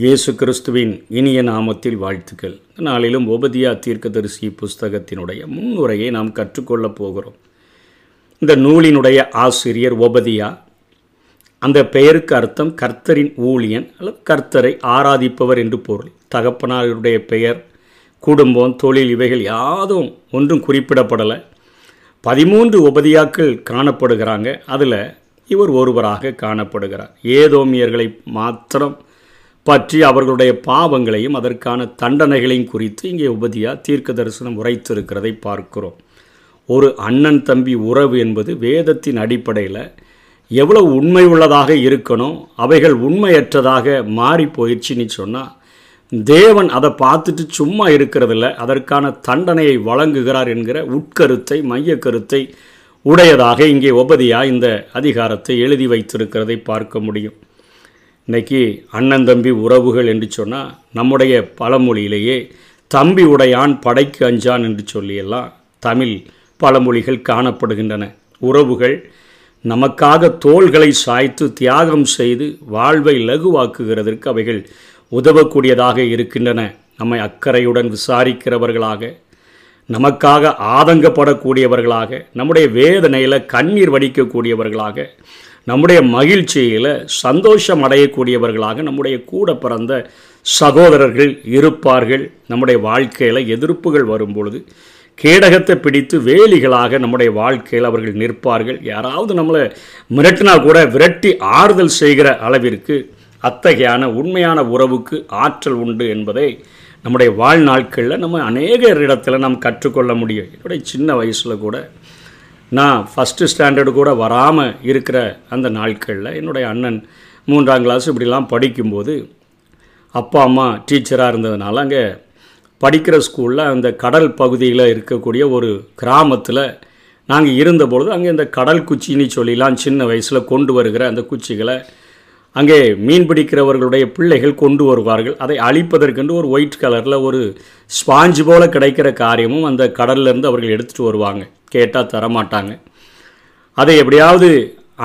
இயேசு கிறிஸ்துவின் இனிய நாமத்தில் வாழ்த்துக்கள். இந்த நாளிலும் ஓபதியா தீர்க்கதரிசி புஸ்தகத்தினுடைய முன்னுரையை நாம் கற்றுக்கொள்ளப் போகிறோம். இந்த நூலினுடைய ஆசிரியர் ஓபதியா அந்த பெயருக்கு அர்த்தம் கர்த்தரின் ஊழியன் அல்லது கர்த்தரை ஆராதிப்பவர் என்று பொருள். தகப்பனாருடைய பெயர் குடும்பம் தொழில் இவைகள் யாதும் ஒன்றும் குறிப்பிடப்படலை. பதிமூன்று உபதியாக்கள் காணப்படுகிறாங்க. அதில் இவர் ஒருவராக காணப்படுகிறார். ஏதோமியர்களை மாத்திரம் பற்றி அவர்களுடைய பாவங்களையும் அதற்கான தண்டனைகளையும் குறித்து இங்கே உபதியா தீர்க்க தரிசனம் உரைத்திருக்கிறதை பார்க்கிறோம். ஒரு அண்ணன் தம்பி உறவு என்பது வேதத்தின் அடிப்படையில் எவ்வளவு உண்மை உள்ளதாக இருக்கணும் அவைகள் உண்மையற்றதாக மாறி போயிடுச்சுன்னு சொன்னால் தேவன் அதை பார்த்துட்டு சும்மா இருக்கிறதில்ல அதற்கான தண்டனையை வழங்குகிறார் என்கிற உட்கருத்தை மைய கருத்தை உடையதாக இங்கே உபதியாக இந்த அதிகாரத்தை எழுதி வைத்திருக்கிறதை பார்க்க முடியும். இன்னைக்கு அண்ணன் தம்பி உறவுகள் என்று சொன்னால் நம்முடைய பழமொழியிலேயே தம்பி உடையான் படைக்கு அஞ்சான் என்று சொல்லியெல்லாம் தமிழ் பழமொழிகள் காணப்படுகின்றன. உறவுகள் நமக்காக தோள்களை சாய்த்து தியாகம் செய்து வாழ்வை லகுவாக்குகிறதற்கு அவைகள் உதவக்கூடியதாக இருக்கின்றன. நம்மை அக்கறையுடன் விசாரிக்கிறவர்களாக நமக்காக ஆதங்கப்படக்கூடியவர்களாக நம்முடைய வேதனையில் கண்ணீர் வடிக்கக்கூடியவர்களாக நம்முடைய மகிழ்ச்சியில் சந்தோஷம் அடையக்கூடியவர்களாக நம்முடைய கூட பிறந்த சகோதரர்கள் இருப்பார்கள். நம்முடைய வாழ்க்கையில் எதிர்ப்புகள் வரும்பொழுது கேடகத்தை பிடித்து வேலிகளாக நம்முடைய வாழ்க்கையில் அவர்கள் நிற்பார்கள். யாராவது நம்மளை மிரட்டினா கூட விரட்டி ஆறுதல் செய்கிற அளவிற்கு அத்தகையான உண்மையான உறவுக்கு ஆற்றல் உண்டு என்பதை நம்முடைய வாழ்நாட்களில் நம்ம அநேகரிடத்தில் நாம் கற்றுக்கொள்ள முடியும். என்னுடைய சின்ன வயசில் கூட நான் ஃபஸ்ட்டு ஸ்டாண்டர்டு கூட வராமல் இருக்கிற அந்த நாட்களில் என்னுடைய அண்ணன் மூன்றாம் கிளாஸ் இப்படிலாம் படிக்கும்போது அப்பா அம்மா டீச்சராக இருந்ததுனால அங்கே படிக்கிற ஸ்கூலில் அந்த கடல் பகுதியில் இருக்கக்கூடிய ஒரு கிராமத்தில் நாங்கள் இருந்தபொழுது அங்கே இந்த கடல் குச்சின்னு சொல்லிலாம் சின்ன வயசில் கொண்டு வருகிற அந்த குச்சிகளை அங்கே மீன் பிடிக்கிறவர்களுடைய பிள்ளைகள் கொண்டு வருவார்கள். அதை அழிப்பதற்கென்று ஒரு ஒயிட் கலரில் ஒரு ஸ்பாஞ்சு போல் கிடைக்கிற காரியமும் அந்த கடல்லேருந்து அவர்கள் எடுத்துகிட்டு வருவாங்க. கேட்டால் தரமாட்டாங்க. அதை எப்படியாவது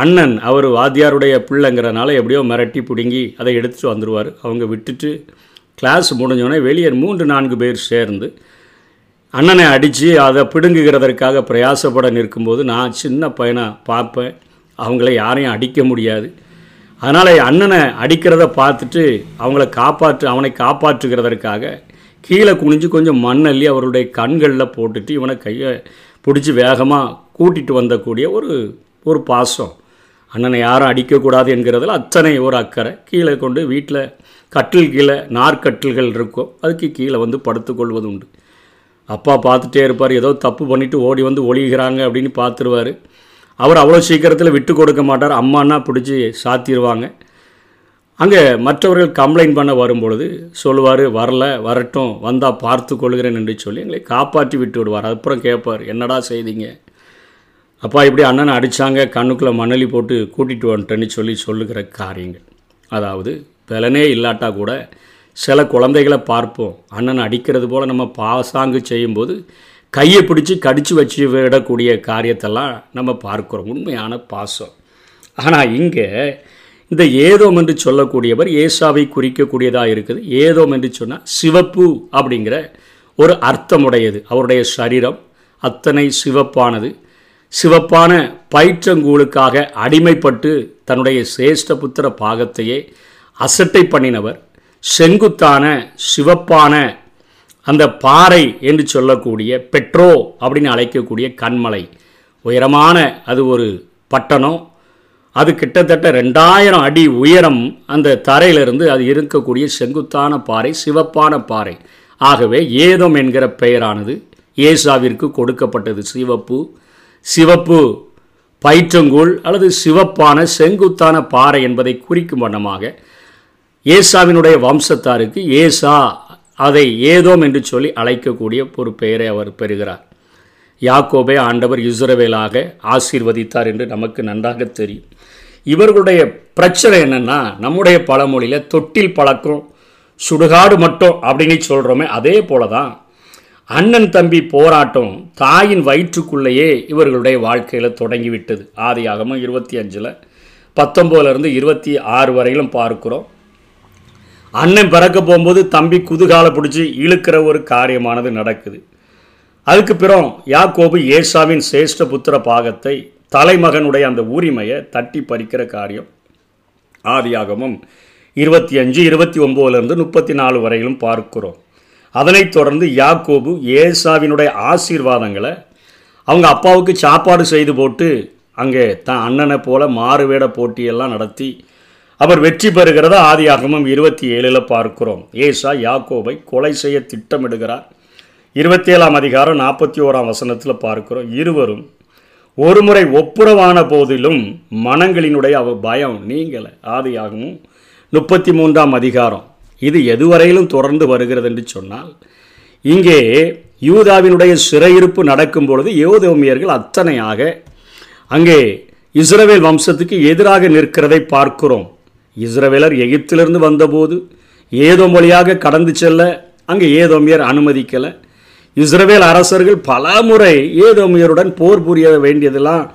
அண்ணன் அவர் வாத்தியாருடைய பிள்ளைங்கிறனால எப்படியோ மிரட்டி பிடுங்கி அதை எடுத்துகிட்டு வந்துடுவார் அவங்க விட்டுட்டு கிளாஸ் முடிஞ்சோடனே வெளியே மூன்று நான்கு பேர் சேர்ந்து அண்ணனை அடித்து அதை பிடுங்குகிறதற்காக பிரயாசப்பட நிற்கும்போது நான் சின்ன பையனை பார்ப்பேன். அவங்கள யாரையும் அடிக்க முடியாது. அதனால் அண்ணனை அடிக்கிறத பார்த்துட்டு அவங்கள காப்பாற்று அவனை காப்பாற்றுகிறதற்காக கீழே குனிஞ்சு கொஞ்சம் மண்ணள்ளி அவருடைய கண்களில் போட்டுட்டு இவனை கையை பிடிச்சி வேகமாக கூட்டிகிட்டு வந்தக்கூடிய ஒரு ஒரு பாசம். அண்ணனை யாரும் அடிக்கக்கூடாது என்கிறதுல அத்தனை ஒரு அக்கறை. கீழே கொண்டு வீட்டில் கட்டில் கீழே நார்க்கட்டில்கள் இருக்கும். அதுக்கு கீழே வந்து படுத்துக்கொள்வது உண்டு. அப்பா பார்த்துட்டே இருப்பார். ஏதோ தப்பு பண்ணிவிட்டு ஓடி வந்து ஒழிகிறாங்க அப்படின்னு பார்த்துருவார். அவர் அவ்வளோ சீக்கிரத்தில் விட்டு கொடுக்க மாட்டார். அம்மானா பிடிச்சி சாத்திடுவாங்க அங்கே மற்றவர்கள் கம்ப்ளைண்ட் பண்ண வரும்பொழுது சொல்லுவார் வரல வரட்டும் வந்தால் பார்த்து கொள்கிறேன் என்று சொல்லி எங்களை காப்பாற்றி விட்டு விடுவார். அப்புறம் கேட்பார் என்னடா செய்தீங்க? அப்பா இப்படி அண்ணனை அடித்தாங்க கண்ணுக்குள்ளே மணலி போட்டு கூட்டிகிட்டு வந்துட்டேன்னு சொல்லி சொல்லுகிற காரியங்கள். அதாவது பலனே இல்லாட்டா கூட சில குழந்தைகளை பார்ப்போம். அண்ணனை அடிக்கிறது போல் நம்ம பாசாங்கு செய்யும்போது கையை பிடிச்சி கடித்து வச்சு விடக்கூடிய காரியத்தெல்லாம் நம்ம பார்க்குறோம். உண்மையான பாசம். ஆனால் இங்கே இந்த ஏதோம் என்று சொல்லக்கூடியவர் ஏசாவை குறிக்கக்கூடியதாக இருக்குது. ஏதோம் என்று சொன்னால் சிவப்பு அப்படிங்கிற ஒரு அர்த்தமுடையது. அவருடைய சரீரம் அத்தனை சிவப்பானது. சிவப்பான பயிற்றங்கூழுக்காக அடிமைப்பட்டு தன்னுடைய சிரேஷ்ட புத்திர பாகத்தையே அசட்டை பண்ணினவர். செங்குத்தான சிவப்பான அந்த பாறை என்று சொல்லக்கூடிய பெட்ரோ அப்படின்னு அழைக்கக்கூடிய கண்மலை. உயரமான அது ஒரு பட்டணம். அது கிட்டத்தட்ட ரெண்டாயிரம் அடி உயரம் அந்த தரையிலிருந்து அது இருக்கக்கூடிய செங்குத்தான பாறை சிவப்பான பாறை. ஆகவே ஏதம் என்கிற பெயரானது. ஏசாவிற்கு கொடுக்கப்பட்டது சிவப்பு. சிவப்பு பயிற்றங்கூழ் அல்லது சிவப்பான செங்குத்தான பாறை என்பதை குறிக்கும் வண்ணமாக ஏசாவினுடைய வம்சத்தாருக்கு ஏசா அதை ஏதோம் என்று சொல்லி அழைக்கக்கூடிய ஒரு பெயரை அவர் பெறுகிறார். யாக்கோபே ஆண்டவர் இஸ்ரவேலாக ஆசீர்வதித்தார் என்று நமக்கு நன்றாக தெரியும். இவர்களுடைய பிரச்சனை என்னென்னா நம்முடைய பழமொழியில் தொட்டில் பழக்கம் சுடுகாடு மட்டும் அப்படின்னு சொல்கிறோமே அதே போல தான் அண்ணன் தம்பி போராட்டம் தாயின் வயிற்றுக்குள்ளேயே இவர்களுடைய வாழ்க்கையில் தொடங்கிவிட்டது. ஆதியாகமும் இருபத்தி அஞ்சில் பத்தொம்போதுலேருந்து இருபத்தி ஆறு வரையிலும் பார்க்குறோம். அண்ணன் பிறக்க போகும்போது தம்பி குதுகால பிடிச்சி இழுக்கிற ஒரு காரியமானது நடக்குது. அதுக்கு பிறம் யாக்கோபு ஏசாவின் சேஷ்ட புத்திர பாகத்தை தலைமகனுடைய அந்த உரிமையை தட்டி பறிக்கிற காரியம். ஆதியாகமும் இருபத்தி அஞ்சு இருபத்தி ஒம்போதுலேருந்து முப்பத்தி நாலு வரையிலும் பார்க்கிறோம். அதனைத் தொடர்ந்து யாக்கோபு ஏசாவினுடைய ஆசீர்வாதங்களை அவங்க அப்பாவுக்கு சாப்பாடு செய்து போட்டு அங்கே தன் அண்ணனை போல மாறுவேட போட்டியெல்லாம் நடத்தி அவர் வெற்றி பெறுகிறத ஆதியாகமும் இருபத்தி ஏழில் பார்க்கிறோம். ஏசா யாக்கோபை கொலை செய்ய திட்டமிடுகிறார். இருபத்தி ஏழாம் அதிகாரம் நாற்பத்தி ஓராம் வசனத்தில் பார்க்கிறோம். இருவரும் ஒருமுறை ஒப்புரவான போதிலும் மனங்களினுடைய அவ பயம் நீங்கலை ஆதியாகவும் முப்பத்தி மூன்றாம் அதிகாரம். இது எதுவரையிலும் தொடர்ந்து வருகிறது என்று சொன்னால் இங்கே யூதாவினுடைய சிறையிருப்பு நடக்கும் பொழுது யோதோமியர்கள் அத்தனையாக அங்கே இஸ்ரவேல் வம்சத்துக்கு எதிராக நிற்கிறதை பார்க்கிறோம். இஸ்ரவேலர் எகிப்திலிருந்து வந்தபோது ஏதோ மொழியாக கடந்து செல்ல அங்கே ஏதோமியர் அனுமதிக்கலை. இஸ்ரவேல் அரசர்கள் பல முறை ஏதோமியருடன் போர் புரிய வேண்டியதெல்லாம்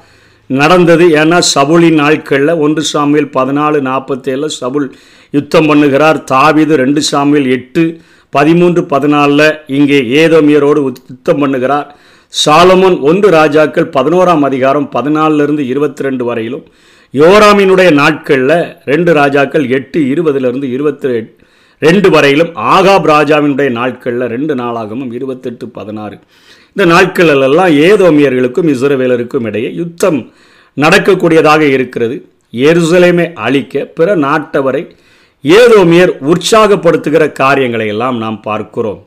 நடந்தது. ஏன்னா சபுளின் நாட்களில் ஒன்று சாமியில் பதினாலு நாற்பத்தேழில் சபுல் யுத்தம் பண்ணுகிறார். தாவிது ரெண்டு சாமியில் எட்டு பதிமூன்று பதினாலில் இங்கே ஏதோமியரோடு யுத்தம் பண்ணுகிறார். சாலமோன் ஒன்று ராஜாக்கள் பதினோராம் அதிகாரம் பதினாலிருந்து இருபத்தி ரெண்டு வரையிலும் யோராமினுடைய நாட்களில் ரெண்டு ராஜாக்கள் எட்டு இருபதுலேருந்து இருபத்தி ரெண்டு வரையிலும் ஆகாப் ராஜாவினுடைய நாட்களில் ரெண்டு நாளாகவும் இருபத்தெட்டு பதினாறு. இந்த நாட்களிலெல்லாம் ஏதோமியர்களுக்கும் இஸ்ரவேலருக்கும் இடையே யுத்தம் நடக்கக்கூடியதாக இருக்கிறது. எருசலேமை அழிக்க பிற நாட்டவரை ஏதோமியர் உற்சாகப்படுத்துகிற காரியங்களை எல்லாம் நாம் பார்க்கிறோம்.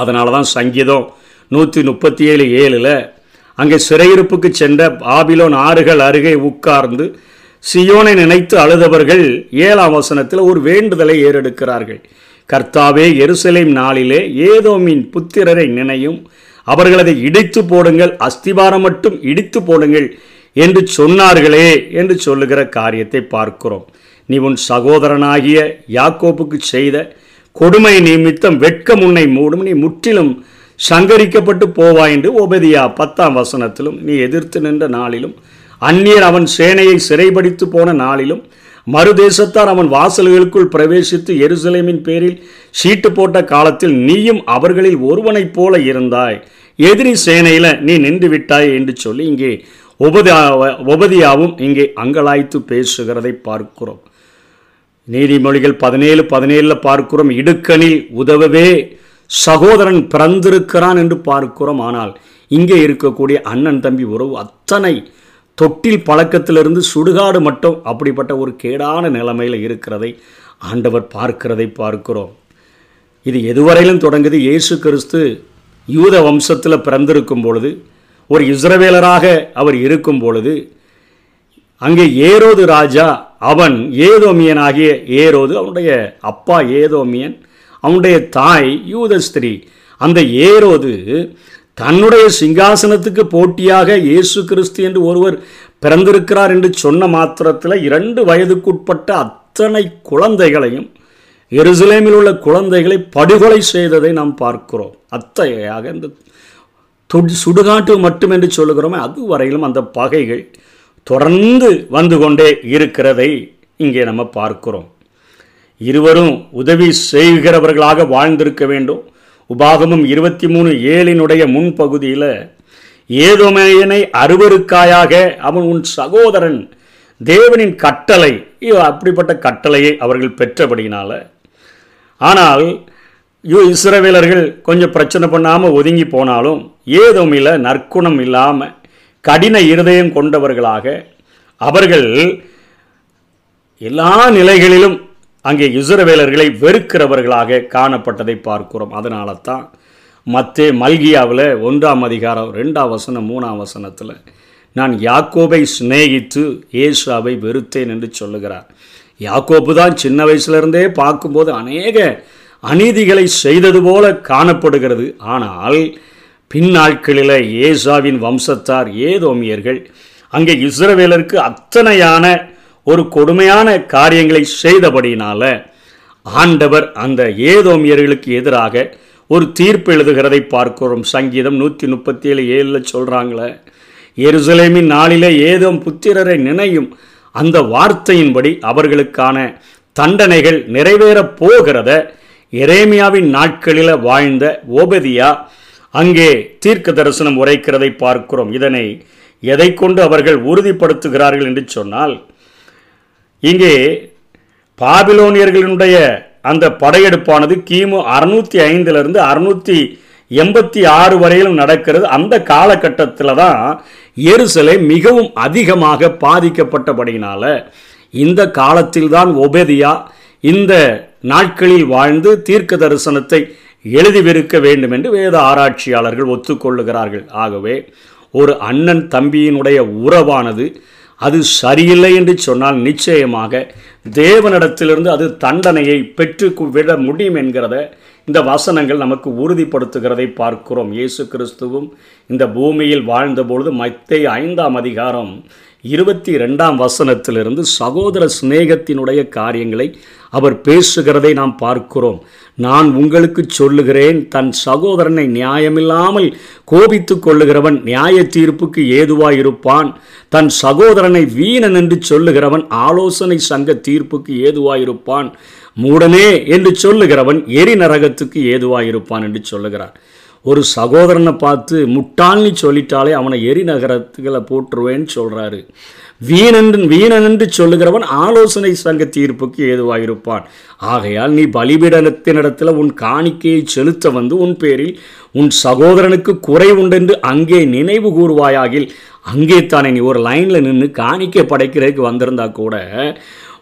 அதனால தான் சங்கீதம் நூற்றி முப்பத்தி ஏழு ஏழில் அங்கே சிறையிருப்புக்கு சென்ற பாபிலோன் ஆறுகள் அருகே உட்கார்ந்து சியோனை நினைத்து அழுதவர்கள் ஏழாம் வசனத்தில் ஒரு வேண்டுதலை ஏறெடுக்கிறார்கள். கர்த்தாவே எருசலேம் நாளிலே ஏதோமின் புத்திரரை நினையும். அவர்களதை இடித்து போடுங்கள் அஸ்திவாரம் மட்டும் இடித்து போடுங்கள் என்று சொன்னார்களே என்று சொல்லுகிற காரியத்தை பார்க்கிறோம். நீ உன் சகோதரனாகிய யாக்கோப்புக்கு செய்த கொடுமை நிமித்தம் வெட்கம் உன்னை மூடும். நீ முற்றிலும் சங்கரிக்கப்பட்டு போவாய் என்று ஒபதியா பத்தாம் வசனத்திலும் நீ எதிர்த்து நின்ற நாளிலும் அந்நியர் அவன் சேனையை சிறைபடித்து போன நாளிலும் மறுதேசத்தார் அவன் வாசல்களுக்குள் பிரவேசித்து எருசலேமின் பேரில் சீட்டு போட்ட காலத்தில் நீயும் அவர்களில் ஒருவனைப் போல இருந்தாய். எதிரி சேனையில் நீ நின்று விட்டாய் என்று சொல்லி இங்கே உபதியா உபதியாவும் இங்கே அங்கலாய்த்து பேசுகிறதை பார்க்கிறோம். நீதிமொழிகள் பதினேழு பதினேழில் பார்க்கிறோம் இடுக்கணில் உதவவே சகோதரன் பிறந்திருக்கிறான் என்று பார்க்கிறோம். ஆனால் இங்கே இருக்கக்கூடிய அண்ணன் தம்பி உறவு அத்தனை தொட்டில் பழக்கத்திலிருந்து சுடுகாடு மட்டும் அப்படிப்பட்ட ஒரு கேடான நிலைமையில் இருக்கிறதை ஆண்டவர் பார்க்கிறதை பார்க்கிறோம். இது எதுவரையிலும் தொடங்குது. இயேசு கிறிஸ்து யூத வம்சத்தில் பிறந்திருக்கும் பொழுது ஒரு இஸ்ரவேலராக அவர் இருக்கும் பொழுது அங்கே ஏரோது ராஜா அவன் ஏதோமியனாகிய ஏரோது அவனுடைய அப்பா ஏதோமியன் அவனுடைய தாய் யூத ஸ்திரீ அந்த ஏரோது தன்னுடைய சிங்காசனத்துக்கு போட்டியாக இயேசு கிறிஸ்து என்று ஒருவர் பிறந்திருக்கிறார் என்று சொன்ன மாத்திரத்தில் இரண்டு வயதுக்குட்பட்ட அத்தனை குழந்தைகளையும் எருசலேமில் உள்ள குழந்தைகளை படுகொலை செய்ததை நாம் பார்க்கிறோம். அத்தகையாக இந்த சுடுகாட்டு மட்டும் என்று சொல்லுகிறோமே அதுவரையிலும் அந்த பகைகள் தொடர்ந்து வந்து கொண்டே இருக்கிறதை இங்கே நம்ம பார்க்கிறோம். இருவரும் உதவி செய்கிறவர்களாக வாழ்ந்திருக்க வேண்டும். உபாகமும் இருபத்தி மூணு ஏழினுடைய முன்பகுதியில் ஏதோமேயனை அருவருக்காயாக அவன் உன் சகோதரன் தேவனின் கட்டளை அப்படிப்பட்ட கட்டளையை அவர்கள் பெற்றபடினால ஆனால் யூ இஸ்ரவேலர்கள் கொஞ்சம் பிரச்சனை பண்ணாமல் ஒதுங்கி போனாலும் ஏதோமில் நற்குணம் இல்லாமல் கடின இருதயம் கொண்டவர்களாக அவர்கள் எல்லா நிலைகளிலும் அங்கே இசுரவேலர்களை வெறுக்கிறவர்களாக காணப்பட்டதை பார்க்கிறோம். அதனால தான் மத்தே மல்கியாவில் ஒன்றாம் அதிகாரம் ரெண்டாம் வசனம் மூணாம் வசனத்தில் நான் யாக்கோபை சிநேகித்து ஏசாவை வெறுத்தேன் என்று சொல்லுகிறார். யாக்கோப்பு தான் சின்ன வயசுலேருந்தே பார்க்கும்போது அநேக அநீதிகளை செய்தது போல காணப்படுகிறது. ஆனால் பின்னாட்களில் ஏசாவின் வம்சத்தார் ஏதோமியர்கள் அங்கே இஸ்ரவேலருக்கு அத்தனையான ஒரு கொடுமையான காரியங்களை செய்தபடியினால ஆண்டவர் அந்த ஏதோமியர்களுக்கு எதிராக ஒரு தீர்ப்பு எழுதுகிறதை பார்க்கிறோம். சங்கீதம் நூற்றி முப்பத்தி ஏழு ஏழில் சொல்கிறாங்களே எருசலேமின் நாளிலே ஏதோ புத்திரரை நினையும் அந்த வார்த்தையின்படி அவர்களுக்கான தண்டனைகள் நிறைவேறப் போகிறத எரேமியாவின் நாட்களில் வாழ்ந்த ஓபதியா அங்கே தீர்க்க தரிசனம் உரைக்கிறதை பார்க்கிறோம். இதனை எதை கொண்டு அவர்கள் உறுதிப்படுத்துகிறார்கள் என்று சொன்னால் இங்கே பாபிலோனியர்களுடைய அந்த படையெடுப்பானது கிமு அறுநூற்றி ஐந்திலிருந்து அறுநூற்றி எண்பத்தி ஆறு வரையிலும் நடக்கிறது. அந்த காலகட்டத்தில் தான் எருசலை மிகவும் அதிகமாக பாதிக்கப்பட்டபடியினால் இந்த காலத்தில்தான் ஒபேதியா இந்த நாட்களில் வாழ்ந்து தீர்க்க தரிசனத்தை எழுதிவிருக்க வேண்டும் என்று வேத ஆராய்ச்சியாளர்கள் ஒத்துக்கொள்ளுகிறார்கள். ஆகவே ஒரு அண்ணன் தம்பியினுடைய உறவானது அது சரியில்லை என்று சொன்னால் நிச்சயமாக தேவனிடத்திலிருந்து அது தண்டனையை பெற்று விட முடியும் என்கிறத இந்த வசனங்கள் நமக்கு உறுதிப்படுத்துகிறதை பார்க்கிறோம். இயேசு கிறிஸ்துவும் இந்த பூமியில் வாழ்ந்தபொழுது மத்திய ஐந்தாம் அதிகாரம் இருபத்தி ரெண்டாம் வசனத்திலிருந்து சகோதர சிநேகத்தினுடைய காரியங்களை அவர் பேசுகிறதை நாம் பார்க்கிறோம். நான் உங்களுக்கு சொல்லுகிறேன் தன் சகோதரனை நியாயமில்லாமல் கோபித்து கொள்ளுகிறவன் நியாய தீர்ப்புக்கு ஏதுவாயிருப்பான். தன் சகோதரனை வீணன் என்று சொல்லுகிறவன் ஆலோசனை சங்க தீர்ப்புக்கு ஏதுவாயிருப்பான். மூடனே என்று சொல்லுகிறவன் எரி நரகத்துக்கு இருப்பான் என்று சொல்லுகிறார். ஒரு சகோதரனை பார்த்து முட்டாள்னு சொல்லிட்டாலே அவனை எரி நகரத்துகளை போட்டுருவேன்னு சொல்கிறாரு வீணன் வீணன் என்று சொல்லுகிறவன் ஆலோசனை சங்க தீர்ப்புக்கு ஏதுவாயிருப்பான். ஆகையால் நீ பலிபீடத்தினிடத்தில் உன் காணிக்கையை செலுத்த வந்து உன் பேரில் உன் சகோதரனுக்கு குறை உண்டென்று அங்கே நினைவு கூறுவாயாகில் அங்கே தானே நீ ஒரு லைனில் நின்று காணிக்கை படைக்கிறதுக்கு வந்திருந்தா கூட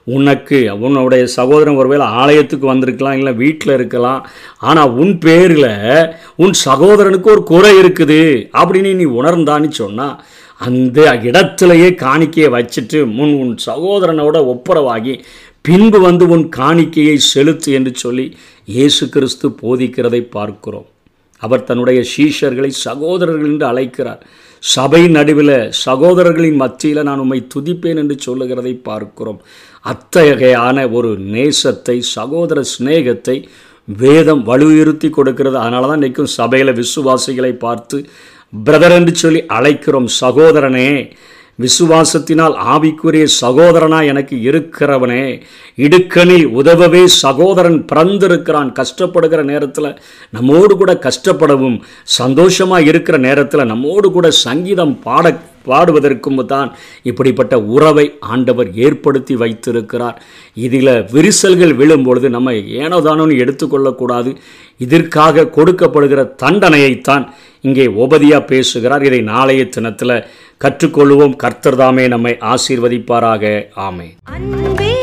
உனக்கு உன்னுடைய சகோதரன் ஒருவேளை ஆலயத்துக்கு வந்திருக்கலாம் இல்லை வீட்டில் இருக்கலாம் ஆனால் உன் பேரில் உன் சகோதரனுக்கு ஒரு குறை இருக்குது அப்படின்னு நீ உணர்ந்தான்னு சொன்னால் அந்த இடத்திலேயே காணிக்கையை வச்சுட்டு முன் உன் சகோதரனோட ஒப்புரவாகி பின்பு வந்து உன் காணிக்கையை செலுத்து என்று சொல்லி இயேசு கிறிஸ்து போதிக்கிறதை பார்க்கிறோம். அவர் தன்னுடைய சீஷர்களை சகோதரர்கள் என்று அழைக்கிறார். சபை நடுவில் சகோதரர்களின் மத்தியில் நான் உம்மை துதிப்பேன் என்று சொல்லுகிறதை பார்க்கிறோம். அத்தகையான ஒரு நேசத்தை சகோதர சிநேகத்தை வேதம் வலுயுறுத்தி கொடுக்கிறது. அதனால தான் இன்றைக்கும் சபையில் விசுவாசிகளை பார்த்து பிரதர் என்று சொல்லி அழைக்கிறோம் சகோதரனே. விசுவாசத்தினால் ஆவிக்குரிய சகோதரனா எனக்கு இருக்கிறவனே. இடுக்கணில் உதவவே சகோதரன் பிறந்திருக்கிறான். கஷ்டப்படுகிற நேரத்தில் நம்மோடு கூட கஷ்டப்படவும் சந்தோஷமாக இருக்கிற நேரத்தில் நம்மோடு கூட சங்கீதம் பாட பாடுவதற்கும் தான் இப்படிப்பட்ட உறவை ஆண்டவர் ஏற்படுத்தி வைத்திருக்கிறார். இதில் விரிசல்கள் விழும்பொழுது நம்ம ஏனோதானோன்னு எடுத்துக்கொள்ளக்கூடாது. இதற்காக கொடுக்கப்படுகிற தண்டனையைத்தான் இங்கே உபதியாக பேசுகிறார். இதை நாளைய தினத்தில் கற்றுக்கொள்வோம். கர்த்தர் தாமே நம்மை ஆசீர்வதிப்பாராக. ஆமே அன்பே